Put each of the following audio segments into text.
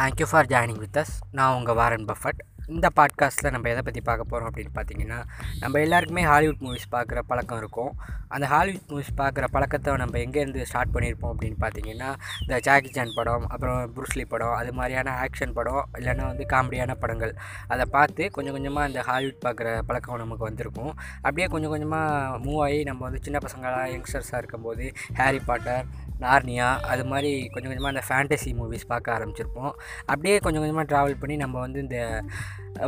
Thank you for joining with us நான் உங்கள் Warren Buffett. இந்த பாட்காஸ்ட்டில் நம்ம எதை பற்றி பார்க்க போகிறோம் அப்படின்னு பார்த்தீங்கன்னா நம்ம எல்லாருக்குமே ஹாலிவுட் மூவிஸ் பார்க்குற பழக்கம் இருக்கும். அந்த ஹாலிவுட் மூவிஸ் பார்க்குற பழக்கத்தை நம்ம எங்கேருந்து ஸ்டார்ட் பண்ணியிருப்போம் அப்படின்னு பார்த்தீங்கன்னா இந்த ஜாக்கி சான் படம் அப்புறம் புருஸ்லி படம் அது மாதிரியான ஆக்ஷன் படம் இல்லைன்னா வந்து காமெடியான படங்கள். அதை பார்த்து கொஞ்சம் கொஞ்சமாக அந்த ஹாலிவுட் பார்க்குற பழக்கம் நமக்கு வந்திருக்கும். அப்படியே கொஞ்சம் கொஞ்சமாக மூவ் ஆகி நம்ம வந்து சின்ன பசங்களாக யங்ஸ்டர்ஸாக இருக்கும்போது ஹாரி பாட்டர் நார்னியா அது மாதிரி கொஞ்சம் கொஞ்சமாக அந்த ஃபேண்டசி மூவிஸ் பார்க்க ஆரம்பிச்சிருப்போம். அப்படியே கொஞ்சம் கொஞ்சமாக ட்ராவல் பண்ணி நம்ம வந்து இந்த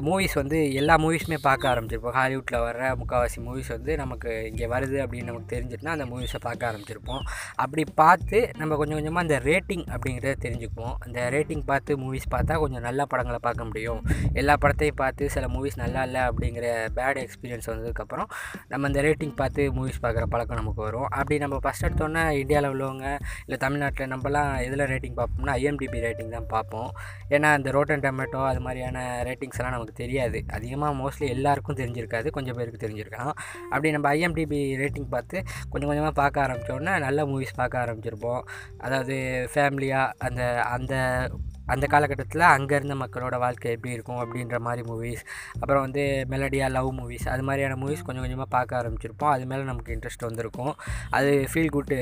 மூவிஸ் வந்து எல்லா மூவிஸுமே பார்க்க ஆரம்பிச்சிருப்போம். ஹாலிவுட்டில் வர முக்கால்வாசி மூவிஸ் வந்து நமக்கு இங்கே வருது அப்படின்னு நமக்கு தெரிஞ்சிட்டுனா அந்த மூவிஸை பார்க்க ஆரம்பிச்சிருப்போம். அப்படி பார்த்து நம்ம கொஞ்சம் கொஞ்சமாக அந்த ரேட்டிங் அப்படிங்கிறத தெரிஞ்சுக்குவோம். அந்த ரேட்டிங் பார்த்து மூவிஸ் பார்த்தா கொஞ்சம் நல்ல படங்களை பார்க்க முடியும். எல்லா படத்தையும் பார்த்து சில மூவிஸ் நல்லா இல்லை அப்படிங்கிற பேட் எக்ஸ்பீரியன்ஸ் வந்ததுக்கப்புறம் நம்ம அந்த ரேட்டிங் பார்த்து மூவிஸ் பார்க்குற பழக்கம் நமக்கு வரும். அப்படி நம்ம ஃபஸ்ட் எடுத்தோன்னே இந்தியாவில் உள்ளவங்க இல்லை தமிழ்நாட்டில் நம்மலாம் எதில் ரேட்டிங் பார்ப்போம்னா ஐஎம்டிபி ரேட்டிங் தான் பார்ப்போம். ஏன்னா அந்த ரோட்டன் டொமேட்டோ அது மாதிரியான ரேட்டிங்ஸ் எல்லாம் நமக்கு தெரியாது. அதிகமாக மோஸ்ட்லி எல்லாருக்கும் தெரிஞ்சிருக்காது. கொஞ்சம் பேருக்கு தெரிஞ்சிருக்கலாம் அப்படி நம்ம ஐஎம்டிபி ரேட்டிங் பார்த்து கொஞ்சம் கொஞ்சமாக பார்க்க ஆரம்பித்தோடனே நல்ல மூவிஸ் பார்க்க ஆரம்பிச்சிருப்போம். அதாவது ஃபேமிலியாக அந்த அந்த அந்த காலகட்டத்தில் அங்கே இருந்த மக்களோட வாழ்க்கை எப்படி இருக்கும் அப்படின்ற மாதிரி மூவிஸ் அப்புறம் வந்து மெலடியாக லவ் மூவிஸ் அது மாதிரியான மூவிஸ் கொஞ்சம் கொஞ்சமாக பார்க்க ஆரம்பிச்சிருப்போம். அது மேலே நமக்கு இன்ட்ரெஸ்ட் வந்திருக்கும். அது ஃபீல் குட்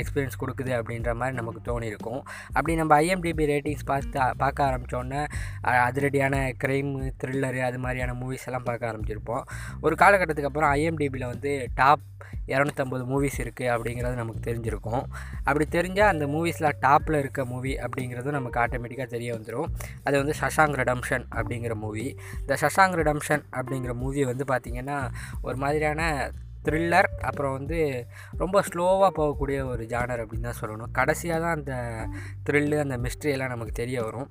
எக்ஸ்பீரியன்ஸ் கொடுக்குது அப்படின்ற மாதிரி நமக்கு தோணியிருக்கும். அப்படி நம்ம ஐஎம்டிபி ரேட்டிங்ஸ் பார்த்து பார்க்க ஆரம்பித்தோன்னே அதிரடியான க்ரைமு த்ரில்லரு அது மாதிரியான மூவிஸ் எல்லாம் பார்க்க ஆரம்பிச்சிருப்போம். ஒரு காலகட்டத்துக்கு அப்புறம் ஐஎம்டிபியில் வந்து டாப் இரநூத்தம்பது மூவிஸ் இருக்குது அப்படிங்கிறது நமக்கு தெரிஞ்சிருக்கும். அப்படி தெரிஞ்சால் அந்த மூவிஸில் டாப்பில் இருக்க மூவி அப்படிங்கிறதும் நமக்கு ஆட்டோமேட்டிக்காக தெரிய வந்துடும் அது வந்து சஷாங் ரெடம்ஷன் அப்படிங்கிற மூவி இந்த சஷாங் ரெடம்ஷன் அப்படிங்கிற மூவி வந்து பார்த்திங்கன்னா ஒரு மாதிரியான த்ரில்லர் அப்புறம் வந்து ரொம்ப ஸ்லோவாக போகக்கூடிய ஒரு ஜானர் அப்படின்னு தான் சொல்லணும். கடைசியாக தான் அந்த த்ரில்லு அந்த மிஸ்ட்ரி எல்லாம் நமக்கு தெரிய வரும்.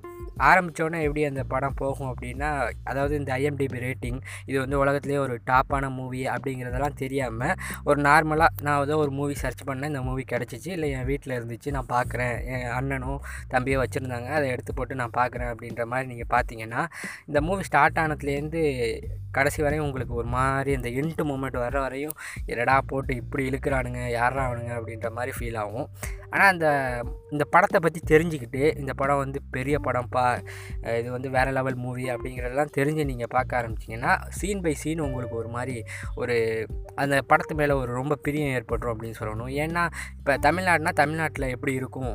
ஆரம்பித்தோடனே எப்படி அந்த படம் போகும் அப்படின்னா அதாவது இந்த ஐஎம்டிபி ரேட்டிங் இது வந்து உலகத்துலேயே ஒரு டாப்பான மூவி அப்படிங்கிறதெல்லாம் தெரியாமல் ஒரு நார்மலாக நான் ஏதோ ஒரு மூவி சர்ச் பண்ணேன் இந்த மூவி கிடச்சிச்சு இல்லை என் வீட்டில் இருந்துச்சு நான் பார்க்குறேன் என் அண்ணனும் தம்பியோ வச்சுருந்தாங்க அதை எடுத்து போட்டு நான் பார்க்குறேன் அப்படின்ற மாதிரி நீங்கள் பார்த்தீங்கன்னா இந்த மூவி ஸ்டார்ட் ஆனதுலேருந்து கடைசி வரையும் உங்களுக்கு ஒரு மாதிரி இந்த இன்ட்டு மூமெண்ட் வர்ற வரையும் என்னடா போட்டு இப்படி இழுக்கிறானுங்க யாரா அவனுங்க அப்படின்ற மாதிரி ஃபீல் ஆகும். ஆனால் அந்த இந்த படத்தை பற்றி தெரிஞ்சுக்கிட்டு இந்த படம் வந்து பெரிய படம்ப்பா இது வந்து வேறு லெவல் மூவி அப்படிங்கிறதெல்லாம் தெரிஞ்சு நீங்கள் பார்க்க ஆரம்பிச்சிங்கன்னா சீன் பை சீன் உங்களுக்கு ஒரு மாதிரி ஒரு அந்த படத்து மேலே ஒரு ரொம்ப பிரியம் ஏற்பட்டுரும் அப்படின்னு சொல்லணும். ஏன்னா இப்போ தமிழ்நாடுனா தமிழ்நாட்டில் எப்படி இருக்கும்?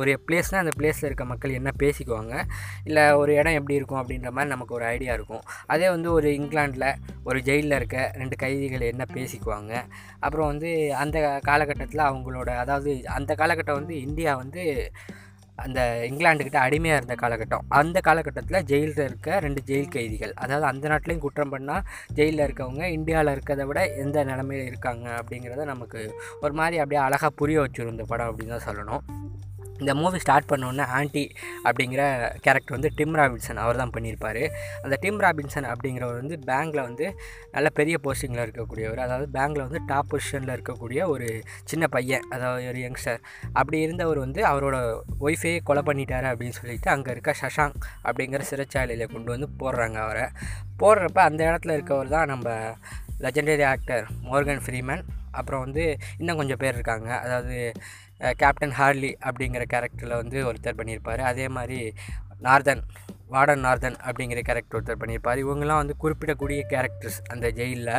ஒரு பிளேஸ்னால் அந்த பிளேஸில் இருக்க மக்கள் என்ன பேசிக்குவாங்க? இல்லை ஒரு இடம் எப்படி இருக்கும் அப்படின்ற மாதிரி நமக்கு ஒரு ஐடியா இருக்கும். அதே வந்து ஒரு இங்கிலாண்டில் ஒரு ஜெயிலில் இருக்க ரெண்டு கைதிகள் என்ன பேசிக்குவாங்க? அப்புறம் வந்து அந்த காலகட்டத்தில் அவங்களோட அதாவது அந்த காலகட்டம் வந்து இந்தியா வந்து அந்த இங்கிலாண்டுக்கிட்ட அடிமையாக இருந்த காலகட்டம். அந்த காலகட்டத்தில் ஜெயிலில் இருக்க ரெண்டு ஜெயில் கைதிகள். அதாவது அந்த நாட்டிலையும் குற்றம் பண்ணால் ஜெயிலில் இருக்கவங்க இந்தியாவில் இருக்கிறத விட எந்த நிலமையில் இருக்காங்க அப்படிங்கிறத நமக்கு ஒரு மாதிரி அப்படியே அழகாக புரிய வச்சுருந்த படம் அப்படின்னு தான் சொல்லணும். இந்த மூவி ஸ்டார்ட் பண்ணோன்னே ஆண்டி அப்படிங்கிற கேரக்டர் வந்து டிம் ராபின்சன் அவர் தான் பண்ணியிருப்பார். அந்த டிம் ராபின்சன் அப்படிங்கிறவர் வந்து பேங்கில் வந்து நல்ல பெரிய போஸ்டிங்கில் இருக்கக்கூடியவர். அதாவது பேங்கில் வந்து டாப் பொசிஷனில் இருக்கக்கூடிய ஒரு சின்ன பையன் அதாவது ஒரு யங்ஸ்டர் அப்படி இருந்தவர் வந்து அவரோட ஒய்ஃபையே கொலை பண்ணிட்டார் அப்படின்னு சொல்லிட்டு அங்கே இருக்க சஷாங் அப்படிங்கிற சிறைச்சாலையில் கொண்டு வந்து போடுறாங்க அவரை. போடுறப்ப அந்த இடத்துல இருக்கவர் தான் நம்ம லெஜண்டரி ஆக்டர் மோர்கன் ஃப்ரீமேன் அப்புறம் வந்து இன்னும் கொஞ்சம் பேர் இருக்காங்க. அதாவது கேப்டன் ஹார்லி அப்படிங்கிற கேரக்டரில் வந்து ஒருத்தர் பண்ணியிருப்பார். அதே மாதிரி நார்தன். வார்டன் நார்தன் அப்படிங்கிற கேரக்டர் ஒருத்தர் பண்ணியிருப்பார். இவங்கெல்லாம் வந்து குறிப்பிடக்கூடிய கேரக்டர்ஸ் அந்த ஜெயிலில்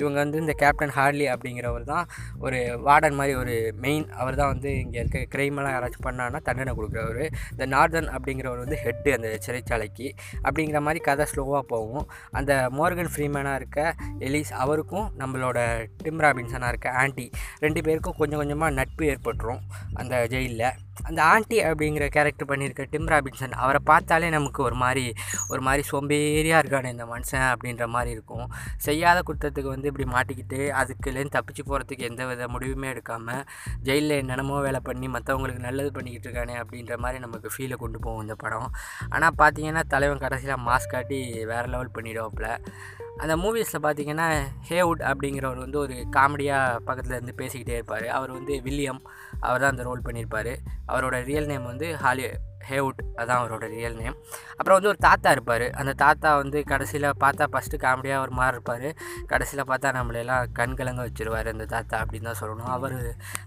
இவங்க வந்து இந்த கேப்டன் ஹார்லி அப்படிங்கிறவர் தான் ஒரு வார்டன் மாதிரி ஒரு மெயின் அவர் தான் வந்து இங்கே இருக்க கிரைமெல்லாம் யாராச்சும் பண்ணான்னா தண்டனை கொடுக்குறவர். இந்த நார்தன் அப்படிங்கிறவர் வந்து ஹெட்டு அந்த சிறைச்சாலைக்கு அப்படிங்கிற மாதிரி கதை ஸ்லோவாக போகும். அந்த மோர்கன் ஃப்ரீமேனாக இருக்க எலிஸ் அவருக்கும் நம்மளோட டிம் ராபின்சனாக இருக்க ஆண்டி ரெண்டு பேருக்கும் கொஞ்சம் கொஞ்சமாக நட்பு ஏற்பட்டுரும் அந்த ஜெயிலில் அந்த ஆண்டி அப்படிங்கிற கேரக்டர் பண்ணியிருக்க டிம் ராபின்சன் அவரை பார்த்தாலே நமக்கு ஒரு ஒரு மாதிரி ஒரு மாதிரி சோம்பேறியாக இருக்கானே இந்த மனுஷன் அப்படின்ற மாதிரி இருக்கும். செய்யாத குற்றத்துக்கு வந்து இப்படி மாட்டிக்கிட்டு அதுக்குலேருந்து தப்பிச்சு போகிறதுக்கு எந்த வித முடிவுமே எடுக்காமல் ஜெயிலில் என்னென்னமோ வேலை பண்ணி மற்றவங்களுக்கு நல்லது பண்ணிக்கிட்டு இருக்கானே அப்படின்ற மாதிரி நமக்கு ஃபீலை கொண்டு போகும் இந்த படம். ஆனால் பார்த்தீங்கன்னா தலைவன் கடைசியில் மாஸ்க் காட்டி வேறு லெவல் பண்ணிடுவாப்புல. அந்த மூவிஸில் பார்த்தீங்கன்னா ஹேவுட் அப்படிங்கிறவர் வந்து ஒரு காமெடியாக பக்கத்தில் இருந்து பேசிக்கிட்டே இருப்பார். அவர் வந்து வில்லியம் அவர் தான் அந்த ரோல் பண்ணியிருப்பார் அவரோட ரியல் நேம் வந்து ஹாலி ஹேவுட் அதான் அவரோட ரியல் நேம் அப்புறம் வந்து ஒரு தாத்தா இருப்பார். அந்த தாத்தா வந்து கடைசியில் பார்த்தா ஃபஸ்ட்டு காமெடியாக ஒரு மாதிரி இருப்பார். கடைசியில் பார்த்தா நம்மளையெல்லாம் கண்கலங்க வச்சுருவார் அந்த தாத்தா அப்படின்னு தான் சொல்லணும். அவர்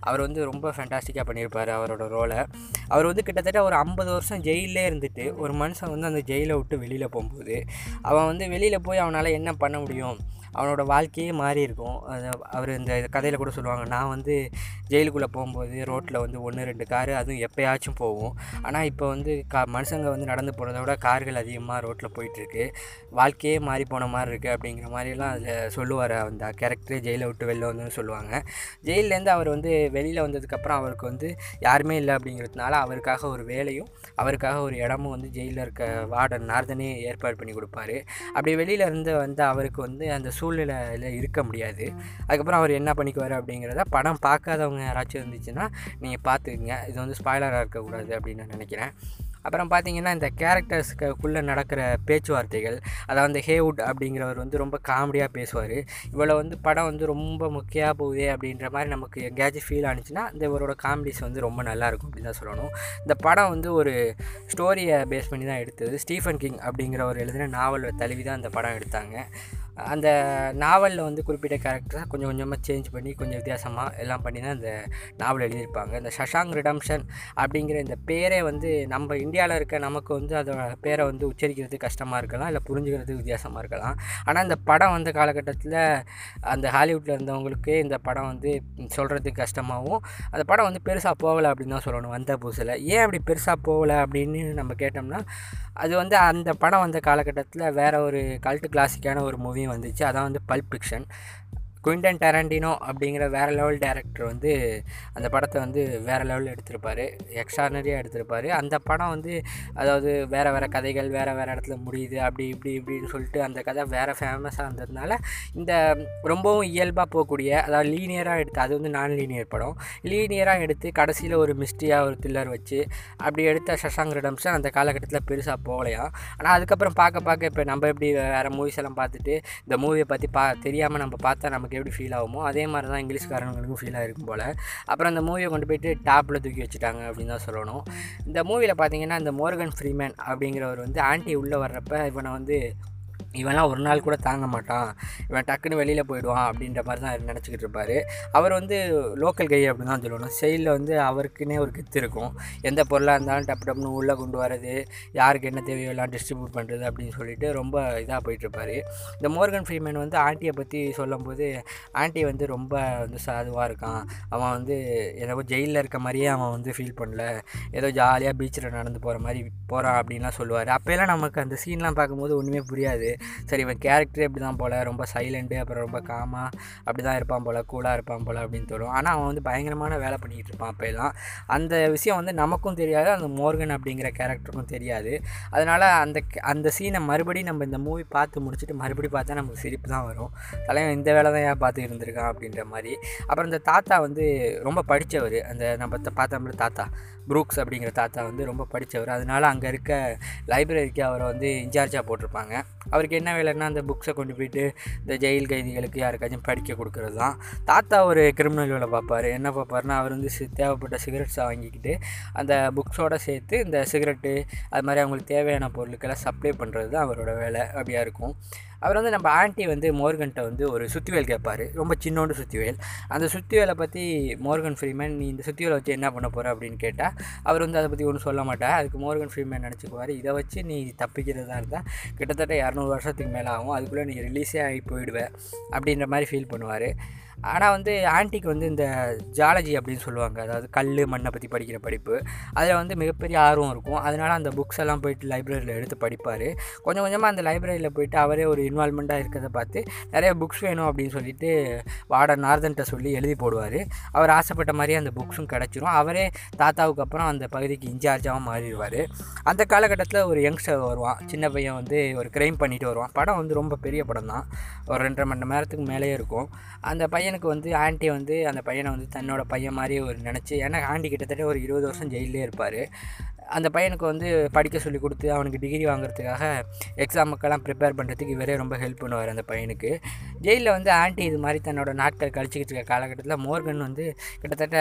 அவர் வந்து ரொம்ப ஃபேண்டாஸ்டிக்காக பண்ணியிருப்பார் அவரோட ரோலை அவர் வந்து கிட்டத்தட்ட ஒரு ஐம்பது வருஷம் ஜெயிலே இருந்துட்டு ஒரு மனுஷன் வந்து அந்த ஜெயிலை விட்டு வெளியில் போகும்போது அவன் வந்து வெளியில் போய் அவனால் என்ன பண்ண முடியும்? அவனோட வாழ்க்கையே மாறி இருக்கும் அது அவர் இந்த கதையில் கூட சொல்லுவாங்க நான் வந்து ஜெயிலுக்குள்ளே போகும்போது ரோட்டில் வந்து ஒன்று ரெண்டு காரு அதுவும் எப்போயாச்சும் போகும். ஆனால் இப்போ வந்து கா மனுஷங்க வந்து நடந்து போகிறத விட கார்கள் அதிகமாக ரோட்டில் போயிட்டுருக்கு. வாழ்க்கையே மாறி போன மாதிரி இருக்குது அப்படிங்கிற மாதிரிலாம் அதில் சொல்லுவார் அந்த கேரக்டரே ஜெயிலை விட்டு வெளில வந்ததுன்னு சொல்லுவாங்க. ஜெயிலேருந்து அவர் வந்து வெளியில் வந்ததுக்கப்புறம் அவருக்கு வந்து யாருமே இல்லை அப்படிங்கிறதுனால அவருக்காக ஒரு வேலையும் அவருக்காக ஒரு இடமும் வந்து ஜெயிலில் இருக்க வார்டன் நார்தனே ஏற்பாடு பண்ணி கொடுப்பாரு. அப்படி வெளியிலேருந்து வந்து அவருக்கு வந்து அந்த சூ சூழ்நிலையில் இருக்க முடியாது. அதுக்கப்புறம் அவர் என்ன பண்ணிக்குவார் அப்படிங்கிறத படம் பார்க்காதவங்க யாராச்சும் இருந்துச்சுன்னா நீங்கள் பார்த்துக்குங்க. இது வந்து ஸ்பாய்லராக இருக்கக்கூடாது அப்படின்னு நான் நினைக்கிறேன். அப்புறம் பார்த்தீங்கன்னா இந்த கேரக்டர்ஸ்க்குள்ளே நடக்கிற பேச்சுவார்த்தைகள் அதாவது ஹேவுட் அப்படிங்கிறவர் வந்து ரொம்ப காமெடியாக பேசுவார். இவ்வளோ வந்து படம் வந்து ரொம்ப முக்கியமாக போகுது அப்படின்ற மாதிரி நமக்கு எங்கேயாச்சும் ஃபீல் ஆனிச்சுன்னா இந்த இவரோட காமெடிஸ் வந்து ரொம்ப நல்லாயிருக்கும் அப்படின்னு தான் சொல்லணும். இந்த படம் வந்து ஒரு ஸ்டோரியை பேஸ் பண்ணி தான் எடுத்தது. ஸ்டீஃபன் கிங் அப்படிங்கிறவர் எழுதின நாவலை தழுவி தான் அந்த படம் எடுத்தாங்க. அந்த நாவலில் வந்து குறிப்பிட்ட கேரக்டராக கொஞ்சம் கொஞ்சமாக சேஞ்ச் பண்ணி கொஞ்சம் வித்தியாசமாக எல்லாம் பண்ணி தான் இந்த நாவல் எழுதியிருப்பாங்க. இந்த சஷாங் ரிடம்ஷன் அப்படிங்கிற இந்த பேரே வந்து நம்ம இந்தியாவில் இருக்க நமக்கு வந்து அதோட பேரை வந்து உச்சரிக்கிறது கஷ்டமாக இருக்கலாம் இல்லை புரிஞ்சுக்கிறது வித்தியாசமாக இருக்கலாம். ஆனால் இந்த படம் வந்த காலகட்டத்தில் அந்த ஹாலிவுட்டில் இருந்தவங்களுக்கு இந்த படம் வந்து சொல்கிறதுக்கு கஷ்டமாகவும் அந்த படம் வந்து பெருசாக போகலை அப்படின்னு தான் சொல்லணும் வந்த புதுசில். ஏன் அப்படி பெருசாக போகலை அப்படின்னு நம்ம கேட்டோம்னா அது வந்து அந்த படம் வந்த காலகட்டத்தில் வேறு ஒரு கல்ட்டு கிளாசிக்கான ஒரு மூவி வந்துச்சு. அதான் வந்து பல்ப் ஃபிக்ஷன் குயின்டன் டேரண்டினோ அப்படிங்கிற வேறு லெவல் டேரக்டர் வந்து அந்த படத்தை வந்து வேறு லெவலில் எடுத்திருப்பார். எக்ஸ்ட்ரானரியாக எடுத்திருப்பார். அந்த படம் வந்து அதாவது வேறு வேறு கதைகள் வேறு வேறு இடத்துல முடியுது. அப்படி இப்படி இப்படின்னு சொல்லிட்டு அந்த கதை வேறு ஃபேமஸாக இருந்ததுனால இந்த ரொம்பவும் இயல்பாக போகக்கூடிய அதாவது லீனியராக எடுத்து அது வந்து நான் லீனியர் படம். லீனியராக எடுத்து கடைசியில் ஒரு மிஸ்ட்ரியாக ஒரு த்ரில்லர் வச்சு அப்படி எடுத்த சஷாங் ரிடம்ஷன் அந்த காலகட்டத்தில் பெருசாக போகலையா? ஆனால் அதுக்கப்புறம் பார்க்க பார்க்க இப்போ நம்ம எப்படி வேறு மூவிஸ் எல்லாம் பார்த்துட்டு இந்த மூவியை பற்றி பா தெரியாமல் நம்ம பார்த்தா நமக்கு எப்படி ஃபீல் ஆகுமோ அதே மாதிரி தான் இங்கிலீஷ்காரங்களுக்கும் ஃபீல் ஆகிருக்கும் போல். அப்புறம் அந்த மூவியை கொண்டு போயிட்டு டாப்பில் தூக்கி வச்சுட்டாங்க அப்படின்னு தான் சொல்லணும். இந்த மூவியில் பார்த்தீங்கன்னா இந்த மோர்கன் ஃப்ரீமேன் அப்படிங்கிறவர் வந்து ஆன்ட்டி உள்ளே வர்றப்ப இவனை வந்து இவன்லாம் ஒரு நாள் கூட தாங்க மாட்டான். இவன் டக்குன்னு வெளியில் போயிடுவான் அப்படின்ற மாதிரி தான் நினச்சிக்கிட்டு இருப்பார். அவர் வந்து லோக்கல் கை அப்படின்னு தான் சொல்லணும். செயலில் வந்து அவருக்குன்னே ஒரு கெத்து இருக்கும். எந்த பொருளாக இருந்தாலும் டப்பு டப்புன்னு உள்ளே கொண்டு வரது யாருக்கு என்ன தேவையோ எல்லாம் டிஸ்ட்ரிபியூட் பண்ணுறது அப்படின்னு சொல்லிட்டு ரொம்ப இதாக போயிட்டுருப்பார் இந்த மோர்கன் ஃப்ரீமேன் வந்து ஆண்டியை பற்றி சொல்லும்போது ஆண்டி வந்து ரொம்ப வந்து சாதுவாக இருக்கான். அவன் வந்து ஏதோ ஜெயிலில் இருக்க மாதிரியே அவன் வந்து ஃபீல் பண்ணல. ஏதோ ஜாலியாக பீச்சில் நடந்து போகிற மாதிரி போகிறான் அப்படின்லாம் சொல்லுவார். அப்போல்லாம் நமக்கு அந்த சீன்லாம் பார்க்கும்போது ஒன்றுமே புரியாது. சரி இவன் கேரக்டரே இப்படி தான் போல் ரொம்ப சைலண்ட்டு அப்புறம் ரொம்ப காமாக அப்படி தான் இருப்பான் போல் கூலாக இருப்பான் போல் அப்படின்னு தோணும். ஆனால் அவன் வந்து பயங்கரமான வேலை பண்ணிக்கிட்டு இருப்பான் அப்போ அந்த விஷயம் வந்து நமக்கும் தெரியாது அந்த மோர்கன் அப்படிங்கிற கேரக்டருக்கும் தெரியாது. அதனால் அந்த அந்த சீனை மறுபடியும் நம்ம இந்த மூவி பார்த்து முடிச்சுட்டு மறுபடியும் பார்த்தா நமக்கு சிரிப்பு தான் வரும். தலைவன் இந்த வேலை தான் ஏன் பார்த்து இருந்திருக்கான் அப்படின்ற மாதிரி. அப்புறம் இந்த தாத்தா வந்து ரொம்ப படித்தவர் அந்த நம்ம பார்த்தோம்ல தாத்தா. ப்ரூக்ஸ் அப்படிங்கிற தாத்தா வந்து ரொம்ப படித்தவர். அதனால் அங்கே இருக்க லைப்ரரிக்கு அவரை வந்து இன்சார்ஜாக போட்டிருப்பாங்க. அவருக்கு என்ன வேலைன்னா அந்த புக்ஸை கொண்டு போயிட்டு இந்த ஜெயில் கைதிகளுக்கு யாருக்காச்சும் படிக்க கொடுக்குறது தான் தாத்தா ஒரு கிரிமினல் வேலை பார்ப்பார். என்ன பார்ப்பாருன்னா அவர் வந்து தேவைப்பட்ட சிகரெட்ஸை வாங்கிக்கிட்டு அந்த புக்ஸோடு சேர்த்து இந்த சிகரெட்டு அது மாதிரி அவங்களுக்கு தேவையான பொருளுக்கெல்லாம் சப்ளை பண்ணுறது தான் அவரோட வேலை. அப்படியா இருக்கும். அவர் வந்து நம்ம ஆண்டி வந்து மோர்கன்ட்ட வந்து ஒரு சுத்திவேல் கேட்பார். ரொம்ப சின்னோண்டு சுத்திவேல். அந்த சுத்திவேலை பற்றி மோர்கன் ஃப்ரீமேன் நீ இந்த சுத்திவேலை வச்சு என்ன பண்ண போகிற அப்படின்னு கேட்டால் அவர் வந்து அதை பற்றி ஒன்றும் சொல்ல மாட்டார். அதுக்கு மோர்கன் ஃப்ரீமேன் நினச்சிக்குவார் இதை வச்சு நீ தப்பிக்கிறதா இருந்தால் கிட்டத்தட்ட இரநூறு வருஷத்துக்கு மேலே ஆகும். அதுக்குள்ளே நீ ரிலீஸே ஆகி போயிடுவேன் அப்படின்ற மாதிரி ஃபீல் பண்ணுவார். ஆனால் வந்து ஆன்டிக்கு வந்து இந்த ஜாலஜி அப்படின்னு சொல்லுவாங்க. அதாவது கல் மண்ணை பற்றி படிக்கிற படிப்பு. அதில் வந்து மிகப்பெரிய ஆர்வம் இருக்கும். அதனால் அந்த புக்ஸ் எல்லாம் போயிட்டு லைப்ரரியில் எடுத்து படிப்பார். கொஞ்சம் கொஞ்சமாக அந்த லைப்ரரியில் போயிட்டு அவரே ஒரு இன்வால்மெண்ட்டாக இருக்கிறத பார்த்து நிறைய புக்ஸ் வேணும் அப்படின்னு சொல்லிட்டு வார்டன் நார்தன்ட்ட சொல்லி எழுதி போடுவார். அவர் ஆசைப்பட்ட மாதிரியே அந்த புக்ஸும் கிடச்சிரும். அவரே தாத்தாவுக்கு அப்புறம் அந்த பகுதிக்கு இன்சார்ஜாகவும் மாறிடுவார். அந்த காலகட்டத்தில் ஒரு யங்ஸ்டர் வருவான். சின்ன பையன் வந்து ஒரு க்ரைம் பண்ணிட்டு வருவான். படம் வந்து ரொம்ப பெரிய படம் தான். ஒரு ரெண்டரை மணி நேரத்துக்கு மேலேயே இருக்கும். அந்த பையன் பையனுக்கு வந்து ஆண்டி வந்து அந்த பையனை வந்து தன்னோட பையன் மாதிரி ஒரு நினச்சி ஏன்னா ஆண்டி கிட்டத்தட்ட ஒரு இருபது வருஷம் ஜெயிலே இருப்பார். அந்த பையனுக்கு வந்து படிக்க சொல்லி கொடுத்து அவனுக்கு டிகிரி வாங்குறதுக்காக எக்ஸாமுக்கெல்லாம் ப்ரிப்பேர் பண்ணுறதுக்கு இவரே ரொம்ப ஹெல்ப் பண்ணுவார் அந்த பையனுக்கு. ஜெயிலில் வந்து ஆண்டி இது மாதிரி தன்னோட நாட்கள் கழிச்சிக்கிட்டு இருக்க காலகட்டத்தில் மோர்கன் வந்து கிட்டத்தட்ட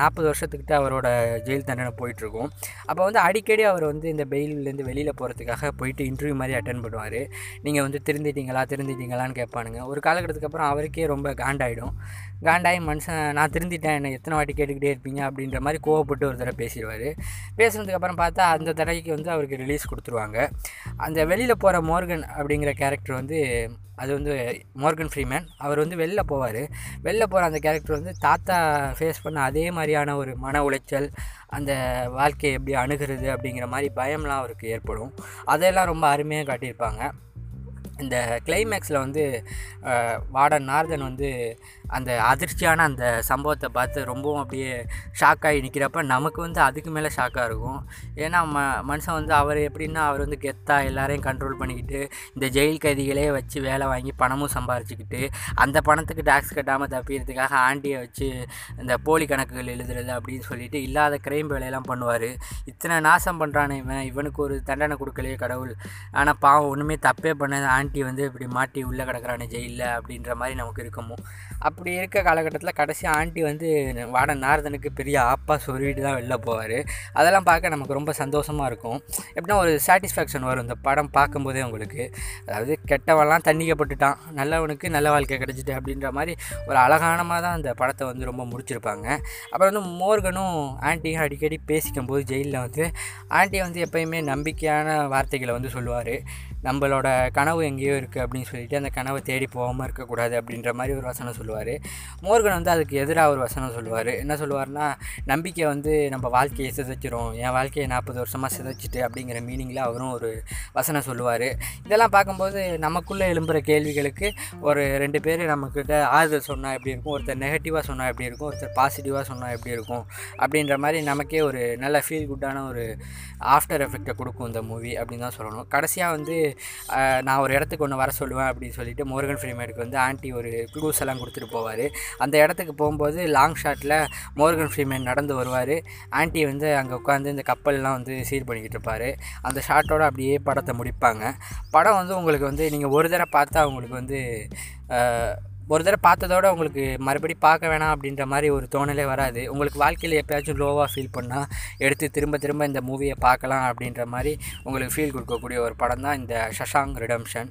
நாற்பது வருஷத்துக்கிட்ட அவரோட ஜெயில் தண்டனை போயிட்டுருக்கும். அப்போ வந்து அடிக்கடி அவர் வந்து இந்த பெயிலேருந்து வெளியில் போகிறதுக்காக போயிட்டு இன்டர்வியூ மாதிரி அட்டன் பண்ணுவார். நீங்கள் வந்து திருந்திட்டீங்களா திருந்திட்டீங்களான்னு கேட்பானுங்க. ஒரு காலகட்டத்துக்கு அப்புறம் அவருக்கே ரொம்ப காண்டாயிடும். காண்டாகி மனுஷன் நான் திருந்திட்டேன் என்னை எத்தனை வாட்டி கேட்டுக்கிட்டே இருப்பீங்க? அப்படின்ற மாதிரி கோவப்பட்டு ஒரு தடவை பேசிடுவார். பேசுனதுக்கப்புறம் பார்த்தா அந்த தடவைக்கு வந்து அவருக்கு ரிலீஸ் கொடுத்துருவாங்க. அந்த வெளியில் போகிற மோர்கன் அப்படிங்கிற கேரக்டர் வந்து அது வந்து மோர்கன் ஃப்ரீமேன் அவர் வந்து வெளில போவார். வெளில போகிற அந்த கேரக்டர் வந்து தாத்தா ஃபேஸ் பண்ண அதே மாதிரியான ஒரு மன உளைச்சல் அந்த வாழ்க்கையை எப்படி அணுகிறது அப்படிங்கிற மாதிரி பயம்லாம் அவருக்கு ஏற்படும். அதையெல்லாம் ரொம்ப அருமையாக காட்டியிருப்பாங்க. இந்த கிளைமேக்ஸில் வந்து வாடன் நார்தன் வந்து அந்த அதிர்ச்சியான அந்த சம்பவத்தை பார்த்து ரொம்பவும் அப்படியே ஷாக் ஆகி நிற்கிறப்ப நமக்கு வந்து அதுக்கு மேலே ஷாக்காக இருக்கும். ஏன்னா ம மனுஷன் வந்து அவர் எப்படின்னா அவர் வந்து கெத்தாக எல்லாரையும் கண்ட்ரோல் பண்ணிக்கிட்டு இந்த ஜெயில் கைதிகளே வச்சு வேலை வாங்கி பணமும் சம்பாரிச்சுக்கிட்டு அந்த பணத்துக்கு டேக்ஸ் கட்டாமல் தப்பிக்கிறதுக்காக ஆண்டியை வச்சு இந்த போலி கணக்குகள் எழுதுறது அப்படின்னு சொல்லிட்டு இல்லாத கிரைம் வேலையெல்லாம் பண்ணுவார். இத்தனை நாசம் பண்ணுறானே இவன். இவனுக்கு ஒரு தண்டனை கொடுக்கலையே கடவுள். ஆனால் பாவம் ஒன்றுமே தப்பே பண்ணாத ஆண்டி வந்து இப்படி மாட்டி உள்ளே கிடக்கிறானே ஜெயிலில் அப்படின்ற மாதிரி நமக்கு இருக்குமோ? அப்படி இருக்க காலகட்டத்தில் கடைசி ஆண்டி வந்து வாடன் நாரதனுக்கு பெரிய ஆப்பா சொல்லிட்டு தான் வெளில போவார். அதெல்லாம் பார்க்க நமக்கு ரொம்ப சந்தோஷமாக இருக்கும். எப்படின்னா ஒரு சாட்டிஸ்ஃபேக்ஷன் வரும் இந்த படம் பார்க்கும்போதே உங்களுக்கு. அதாவது கெட்டவெல்லாம் தண்ணிக்கப்பட்டுட்டான் நல்லவனுக்கு நல்ல வாழ்க்கை கிடச்சிட்டு அப்படின்ற மாதிரி ஒரு அழகானமாக தான் அந்த படத்தை வந்து ரொம்ப முடிச்சிருப்பாங்க. அப்புறம் வந்து மோர்கனும் ஆண்டியும் அடிக்கடி பேசிக்கும் போது ஜெயிலில் வந்து ஆண்டி வந்து எப்பயுமே நம்பிக்கையான வார்த்தைகளை வந்து சொல்லுவார். நம்மளோட கனவு எங்கேயோ இருக்குது அப்படின்னு சொல்லிட்டு அந்த கனவை தேடி போகாமல் இருக்கக்கூடாது அப்படின்ற மாதிரி ஒரு வசனம் சொல்லுவார். மோர்கன் வந்து அதுக்கு எதிராக ஒரு வசனம் சொல்லுவார். என்ன சொல்லுவார்னா நம்பிக்கை வந்து நம்ம வாழ்க்கையை சிதைச்சிரும். என் வாழ்க்கையை நாற்பது வருஷமாக சிதைச்சிட்டு அப்படிங்கிற மீனிங்கில் அவரும் ஒரு வசனம் சொல்லுவார். இதெல்லாம் பார்க்கும்போது நமக்குள்ளே எழும்புகிற கேள்விகளுக்கு ஒரு ரெண்டு பேர் நம்மக்கிட்ட ஆறுதல் சொன்னால் எப்படி இருக்கும்? ஒருத்தர் நெகட்டிவாக சொன்னால் எப்படி இருக்கும்? ஒருத்தர் பாசிட்டிவாக சொன்னால் எப்படி இருக்கும்? அப்படின்ற மாதிரி நமக்கே ஒரு நல்ல ஃபீல் குட்டான ஒரு ஆஃப்டர் எஃபெக்டை கொடுக்கும் இந்த மூவி அப்படின்னு தான் சொல்லணும். கடைசியாக வந்து நான் ஒரு இடத்துக்கு ஒன்று வர சொல்லுவேன் அப்படின்னு சொல்லிட்டு மோர்கன் ஃப்ரீமேனுக்கு வந்து ஆண்டி ஒரு க்ளூஸ் எல்லாம் கொடுத்துட்டு போவார். அந்த இடத்துக்கு போகும்போது லாங் ஷாட்டில் மோர்கன் ஃப்ரீமேன் நடந்து வருவார். ஆண்டி வந்து அங்கே உட்காந்து இந்த கப்பல்லாம் வந்து சீர் பண்ணிக்கிட்டு இருப்பார். அந்த ஷாட்டோட அப்படியே படத்தை முடிப்பாங்க. படம் வந்து உங்களுக்கு வந்து நீங்கள் ஒரு தடவை பார்த்தா உங்களுக்கு வந்து ஒரு தடவை பார்த்ததோட உங்களுக்கு மறுபடி பார்க்க வேணாம் அப்படின்ற மாதிரி ஒரு தோணலே வராது. உங்களுக்கு வாழ்க்கையில் எப்போயாச்சும் லோவாக ஃபீல் பண்ணால் எடுத்து திரும்ப திரும்ப இந்த மூவியை பார்க்கலாம் அப்படின்ற மாதிரி உங்களுக்கு ஃபீல் கொடுக்கக்கூடிய ஒரு படம் தான் இந்த ஷஷாங் ரிடம்ஷன்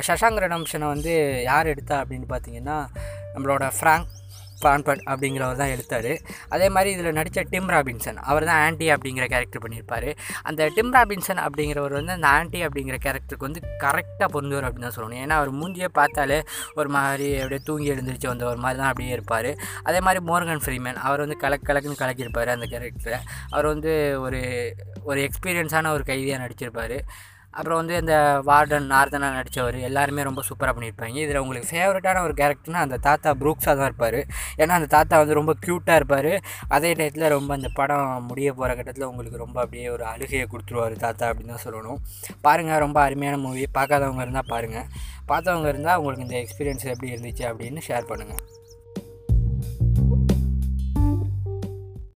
ஷஷாங் ரிடம்ஷனை வந்து யார் எடுத்தா அப்படின்னு பார்த்தீங்கன்னா நம்மளோட ஃப்ராங்க் பான்பட் அப்படிங்கிறவர் தான் எடுத்தார். அதே மாதிரி இதில் நடித்த டிம் ராபின்சன் அவர் தான் ஆன்டி அப்படிங்கிற கேரக்டர் பண்ணியிருப்பார் அந்த டிம் ராபின்சன் அப்படிங்கிறவர் வந்து அந்த ஆன்டி அப்படிங்கிற கேரக்டருக்கு வந்து கரெக்டாக பொருந்தவர் அப்படின்னு தான் சொல்லணும். ஏன்னா அவர் மூஞ்சியே பார்த்தாலே ஒரு மாதிரி அப்படியே தூங்கி எழுந்திரிச்சு வந்த ஒரு மாதிரி தான் அப்படியே இருப்பார். அதே மாதிரி மோர்கன் ஃப்ரீமேன் அவர் வந்து கலக் கலக்குன்னு கலக்கியிருப்பார் அந்த கேரக்டரை அவர் வந்து ஒரு ஒரு எக்ஸ்பீரியன்ஸான ஒரு கைதியாக நடிச்சிருப்பார். அப்புறம் வந்து இந்த வார்டன் நார்தனாக நடித்தவர் எல்லாருமே ரொம்ப சூப்பராக பண்ணியிருப்பாங்க. இதில் உங்களுக்கு ஃபேவரட்டான ஒரு கேரக்டர்னால் அந்த தாத்தா ப்ரூக்ஸாக தான் இருப்பார். ஏன்னா அந்த தாத்தா வந்து ரொம்ப க்யூட்டாக இருப்பார். அதே டயத்தில் ரொம்ப அந்த படம் முடிய போகிற கட்டத்தில் உங்களுக்கு ரொம்ப அப்படியே ஒரு அழுகையை கொடுத்துருவார் தாத்தா அப்படின்னு தான் சொல்லணும். பாருங்கள் ரொம்ப அருமையான மூவி பார்க்காதவங்க இருந்தால் பாருங்கள் பார்த்தவங்க இருந்தால் உங்களுக்கு இந்த எக்ஸ்பீரியன்ஸ் எப்படி இருந்துச்சு அப்படின்னு ஷேர் பண்ணுங்கள்